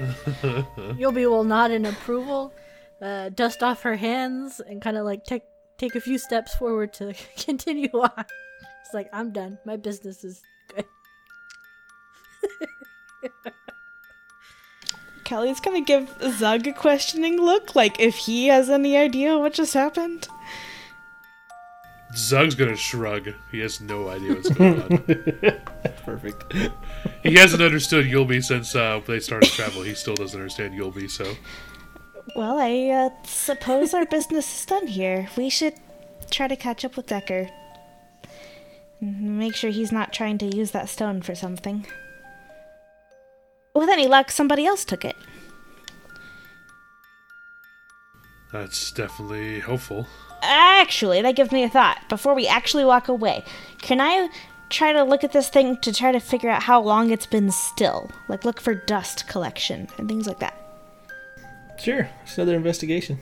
Yulby will nod in approval, uh, dust off her hands, and kind of like take take a few steps forward to continue on. It's like I'm done. My business is good. Callie's gonna give Zug a questioning look, like if he has any idea what just happened. Zug's gonna shrug. He has no idea what's going on. Perfect. he hasn't understood Yulby since uh, they started travel. He still doesn't understand Yulby, so Well, I uh, suppose our business is done here. We should try to catch up with Decker. Make sure he's not trying to use that stone for something. With any luck, somebody else took it. that's definitely hopeful. Actually, that gives me a thought. Before we actually walk away, can I try to look at this thing to try to figure out how long it's been still. Like look for dust collection and things like that. Sure. It's another investigation.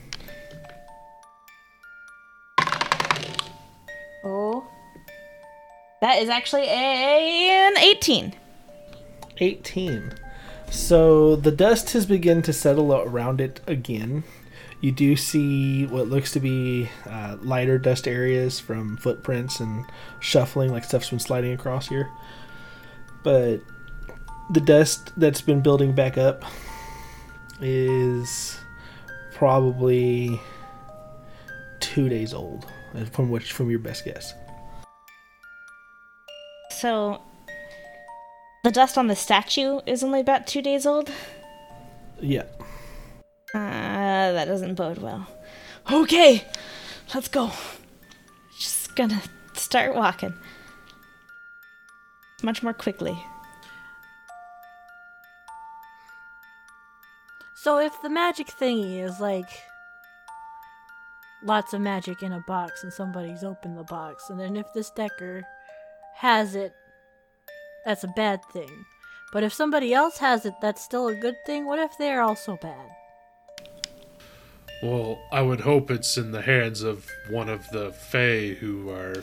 Oh. That is actually an 18. 18. So the dust has begun to settle around it again. You do see what looks to be uh, lighter dust areas from footprints and shuffling, like stuff's been sliding across here. But the dust that's been building back up is probably two days old, uh, from which from your best guess. So the dust on the statue is only about 2 days old. Yeah. Uh, Uh, that doesn't bode well. Okay, let's go. Just gonna start walking. Much more quickly. So if the magic thingy is like lots of magic in a box and somebody's opened the box, and then if this Decker has it, that's a bad thing. But if somebody else has it, that's still a good thing. What if they're also bad? Well, I would hope it's in the hands of one of the Fae who are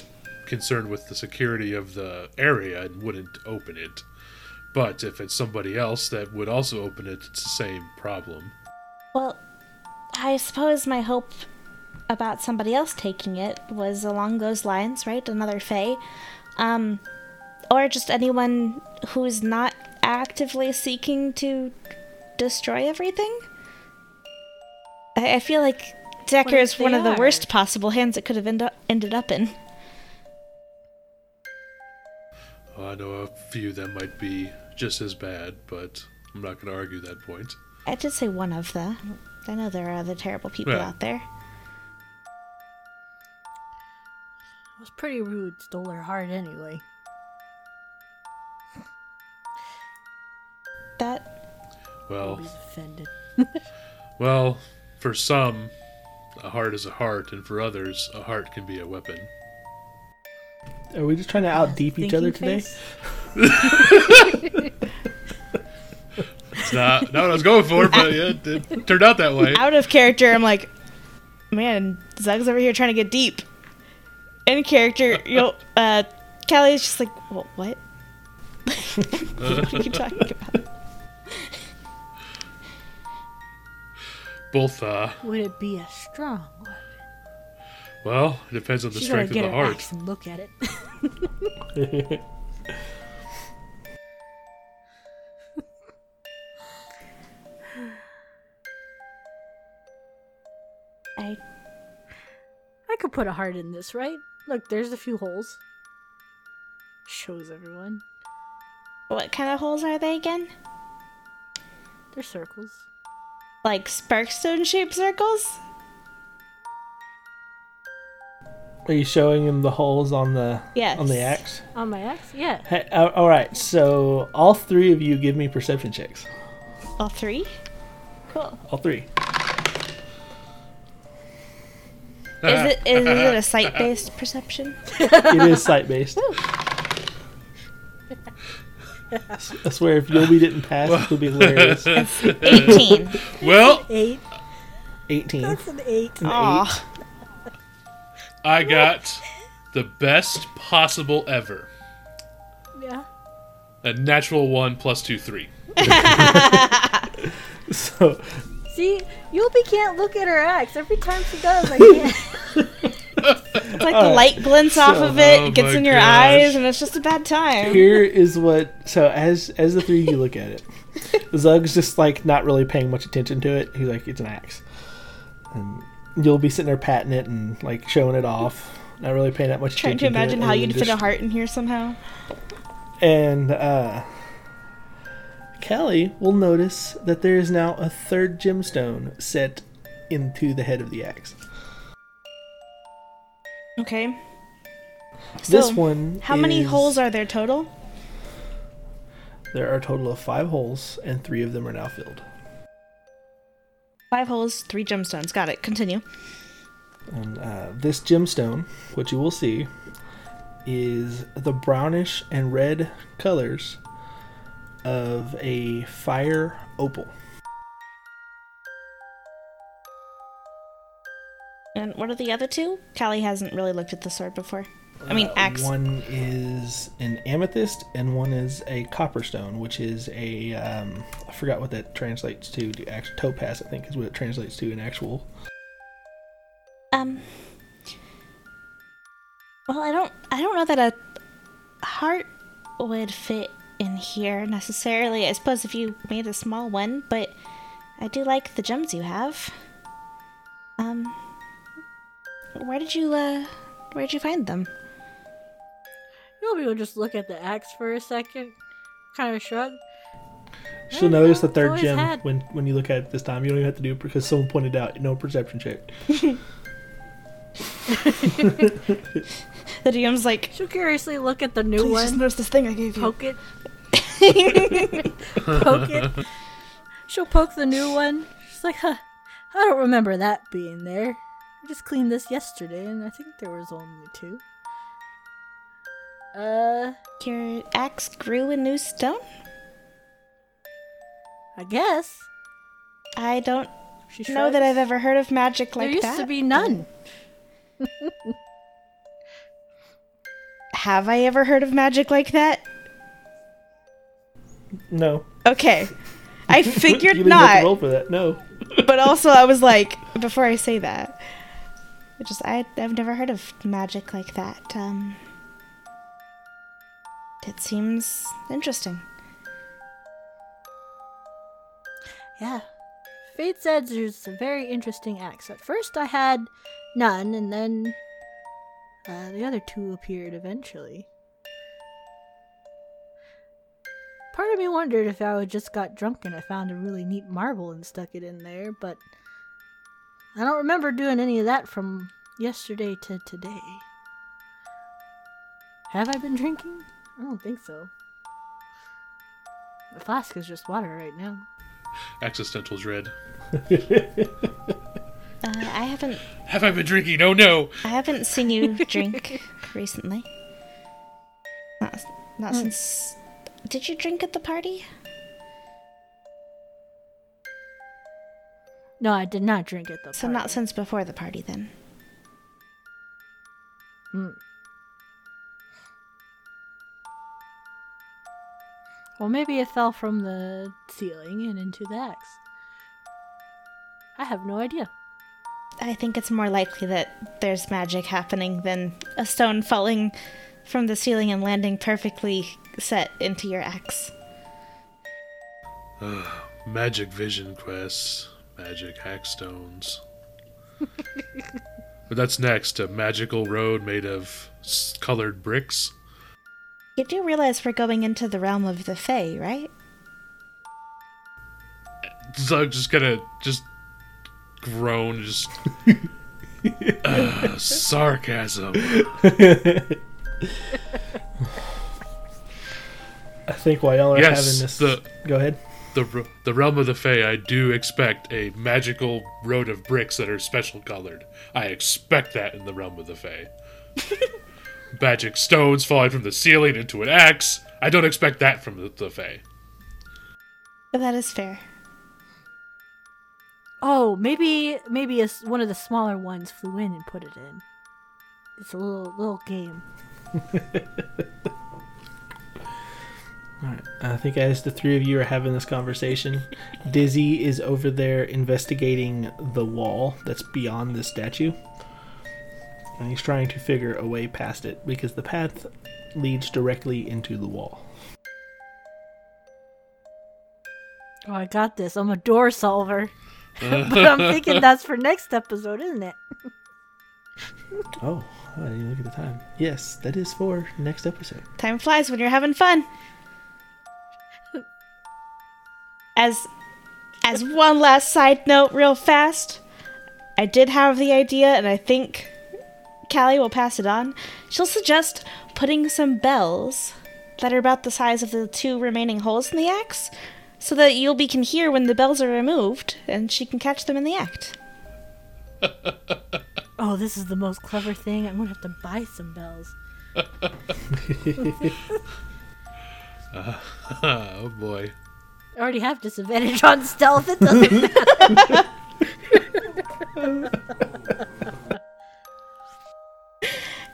concerned with the security of the area and wouldn't open it. But if it's somebody else that would also open it, it's the same problem. Well, I suppose my hope about somebody else taking it was along those lines, right? Another Fae. Um, or just anyone who's not actively seeking to destroy everything? I, I feel like Decker is one they of the are? worst possible hands it could have end up, ended up in. I know a few that might be just as bad, but I'm not going to argue that point. I did say one of the. I know there are other terrible people Yeah. out there. It was pretty rude. Stole her heart anyway. That Well, He's offended. well, for some, a heart is a heart, and for others, a heart can be a weapon. Are we just trying to out deep each other today? It's not, not what I was going for, but yeah, it, it turned out that way. out of character, I'm like, man, Zug's over here trying to get deep. In character, you know, uh, Callie's just like, well, what? what are you talking about? Both, uh, Would it be a strong one? well, it depends on the She's gonna strength of get the her heart. axe and look at it. I I could put a heart in this, right? Look, there's a few holes. Shows everyone. what kind of holes are they again? They're circles. Like sparkstone shaped circles? Are you showing him the holes on the Yes. on the axe? On my axe? Yeah. Hey, uh, all right. So all three of you give me perception checks. All three? Cool. All three. Is it is it a sight based perception? It is sight based. I swear, if Yulby didn't pass, it would be hilarious. It's 18. well, Eight. Eighteen. That's an eight. An Aw. I got the best possible ever. Yeah. A natural one plus two, three. So See, Yulby can't look at her axe. Every time she does, I can't. It's like the light glints off of it, Oh it gets in your gosh. eyes, and it's just a bad time. here is what. So as as the three of you look at it, Zug's just like not really paying much attention to it. He's like, it's an axe, and you'll be sitting there patting it and like showing it off, not really paying that much attention. Trying attention. to imagine it, how you'd then fit a heart in here somehow. And uh, Callie will notice that there is now a third gemstone set into the head of the axe. Okay. this one. How many is- holes are there total? There are a total of five holes, and three of them are now filled. Five holes, three gemstones. Got it. Continue. And uh, this gemstone, which you will see, is the brownish and red colors of a fire opal. And what are the other two? Callie hasn't really looked at the sword before. I mean, Uh, axe. One is an amethyst, and one is a copperstone, which is a um, I forgot what that translates to. The actual topaz, I think, is what it translates to in actual. Um. Well, I don't. I don't know that a heart would fit in here necessarily. I suppose if you made a small one, but I do like the gems you have. Um. Where did you uh? Where did you find them? You know, people just look at the axe for a second, kind of shrug. She'll Yeah, notice the third gem had- when when you look at it this time. You don't even have to do it because someone pointed out. No perception check. The DM's like, She'll curiously look at the new please just one, notice this thing I gave you. poke it, poke it. She'll poke the new one. She's like, huh, I don't remember that being there. I just cleaned this yesterday, and I think there was only two. Uh, Your axe grew a new stone. I guess. I don't She know that. I've ever heard of magic like that. there used that. to be none. Have I ever heard of magic like that? No, Okay. I you figured didn't have to not, roll for that. No. but also I was like, before I say that, I just I I've never heard of magic like that. Um, it seems interesting. Yeah. Fate said there's a very interesting axe. At first I had none, and then uh, the other two appeared eventually. Part of me wondered if I would just got drunk and I found a really neat marble and stuck it in there, but I don't remember doing any of that from yesterday to today. Have I been drinking? I don't think so. The flask is just water right now. Existential's red. Uh, I haven't Have I been drinking? Oh no! I haven't seen you drink recently. Not not since. Did you drink at the party? No, I did not drink at the So party. not since before the party then. Hmm. Well, maybe it fell from the ceiling and into the axe. I have no idea. I think it's more likely that there's magic happening than a stone falling from the ceiling and landing perfectly set into your axe. Magic vision quests, magic hackstones. but that's next. A magical road made of colored bricks. You do realize we're going into the realm of the Fae, right? So I'm just gonna just groan, just Ugh, uh, sarcasm. I think while y'all are Yes, having this, the- go ahead. The the realm of the Fae. I do expect a magical road of bricks that are special colored. I expect that in the realm of the Fae. Magic stones falling from the ceiling into an axe. I don't expect that from the, the Fae. That is fair. Oh, maybe maybe a s one of the smaller ones flew in and put it in. It's a little little game. Alright, I think as the three of you are having this conversation, Dizzy is over there investigating the wall that's beyond the statue. And he's trying to figure a way past it because the path leads directly into the wall. Oh, I got this. I'm a door solver. but I'm thinking that's for next episode, isn't it? Oh, I didn't look at the time. Yes, that is for next episode. Time flies when you're having fun. As as one last side note real fast, I did have the idea and I think Callie will pass it on. She'll suggest putting some bells that are about the size of the two remaining holes in the axe so that Yulby can hear when the bells are removed and she can catch them in the act. Oh, this is the most clever thing. I'm gonna have to buy some bells. oh boy. I already have disadvantage on stealth. It doesn't matter.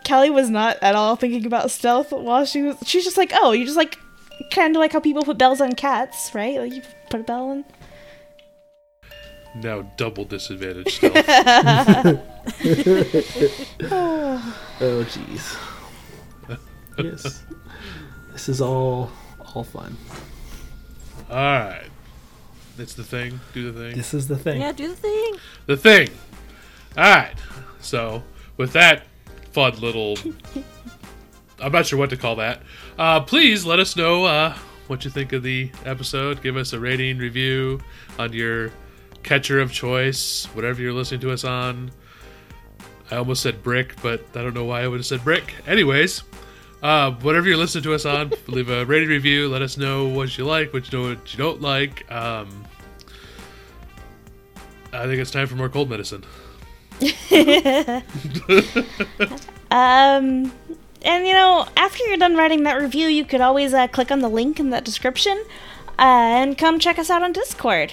Callie was not at all thinking about stealth while she was. She's just like, oh, you just like, kind of like how people put bells on cats, right? Like you put a bell on. Now double disadvantage stealth. Oh jeez. yes. This is all all fun. Alright. It's the thing. Do the thing. This is the thing. yeah, do the thing. The thing. Alright. So, with that fun little. I'm not sure what to call that. Uh, please let us know uh, what you think of the episode. Give us a rating, review on your catcher of choice, whatever you're listening to us on. I almost said brick, but I don't know why I would have said brick. Anyways, uh, whatever you're listening to us on, leave a rated review. Let us know what you like, what you know, what you don't like. Um, I think it's time for more cold medicine. Um, and you know, after you're done writing that review, you could always uh, click on the link in that description uh, and come check us out on Discord.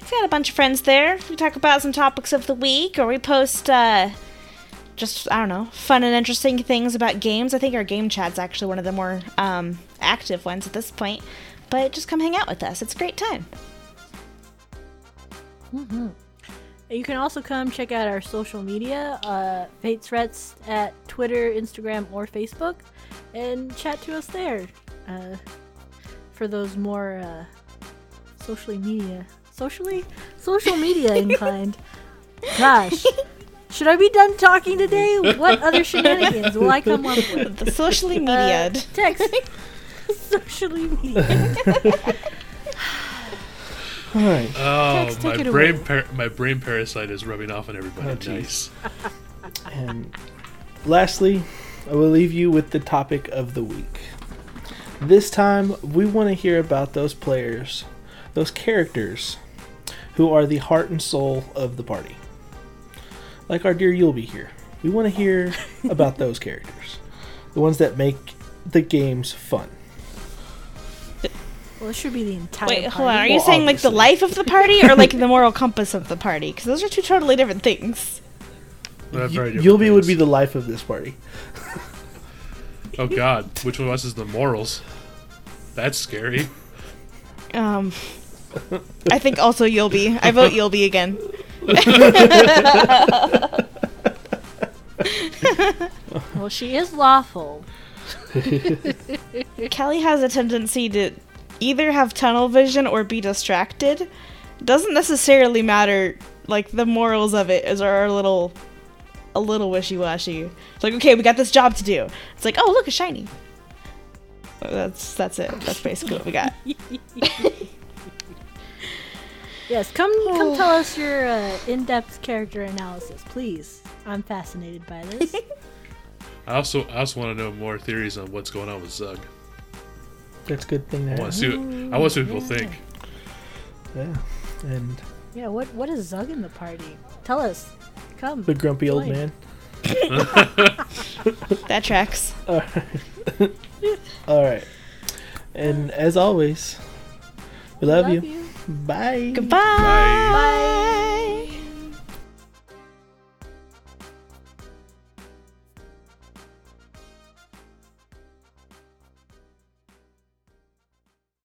We've got a bunch of friends there. We talk about some topics of the week, or we post uh, just I don't know, fun and interesting things about games. I think our game chat's actually one of the more um, active ones at this point. But just come hang out with us. It's a great time. You can also come check out our social media, uh, Fate Threats at Twitter, Instagram, or Facebook, and chat to us there. Uh, for those more uh, socially media, socially, social media inclined. Gosh, should I be done talking today? What other shenanigans will I come up with? The socially Uh, mediaed. text. socially media. All right. Oh, Tex, take my brain par- my brain parasite is rubbing off on everybody. Oh, nice. And lastly, I will leave you with the topic of the week. This time, we want to hear about those players, those characters, who are the heart and soul of the party. Like our dear Yulby here. We want to hear about those characters, the ones that make the games fun. Well, it should be the entire. Wait, hold on. party. Are you Well, saying like the life of the party or like the moral compass of the party? Because those are two totally different things. They're very different Yulby would be things. the life of this party. Oh God, which one of us is the morals? That's scary. Um, I think also Yulby. I vote Yulby again. Well, she is lawful. Callie has a tendency to either have tunnel vision or be distracted. Doesn't necessarily matter. Like the morals of it is are a little, a little wishy washy. It's like okay, we got this job to do. It's like oh look, a shiny. That's that's it. That's basically what we got. Yes, come come tell us your uh, in-depth character analysis, please. I'm fascinated by this. I also I also want to know more theories on what's going on with Zug. That's a good thing I want to see what I want to see what people think. Yeah. And yeah, what what is Zug in the party? Tell us. Come. the grumpy old man. That tracks. All right. All right. And as always, we love, you. Bye. Goodbye. Bye. Bye.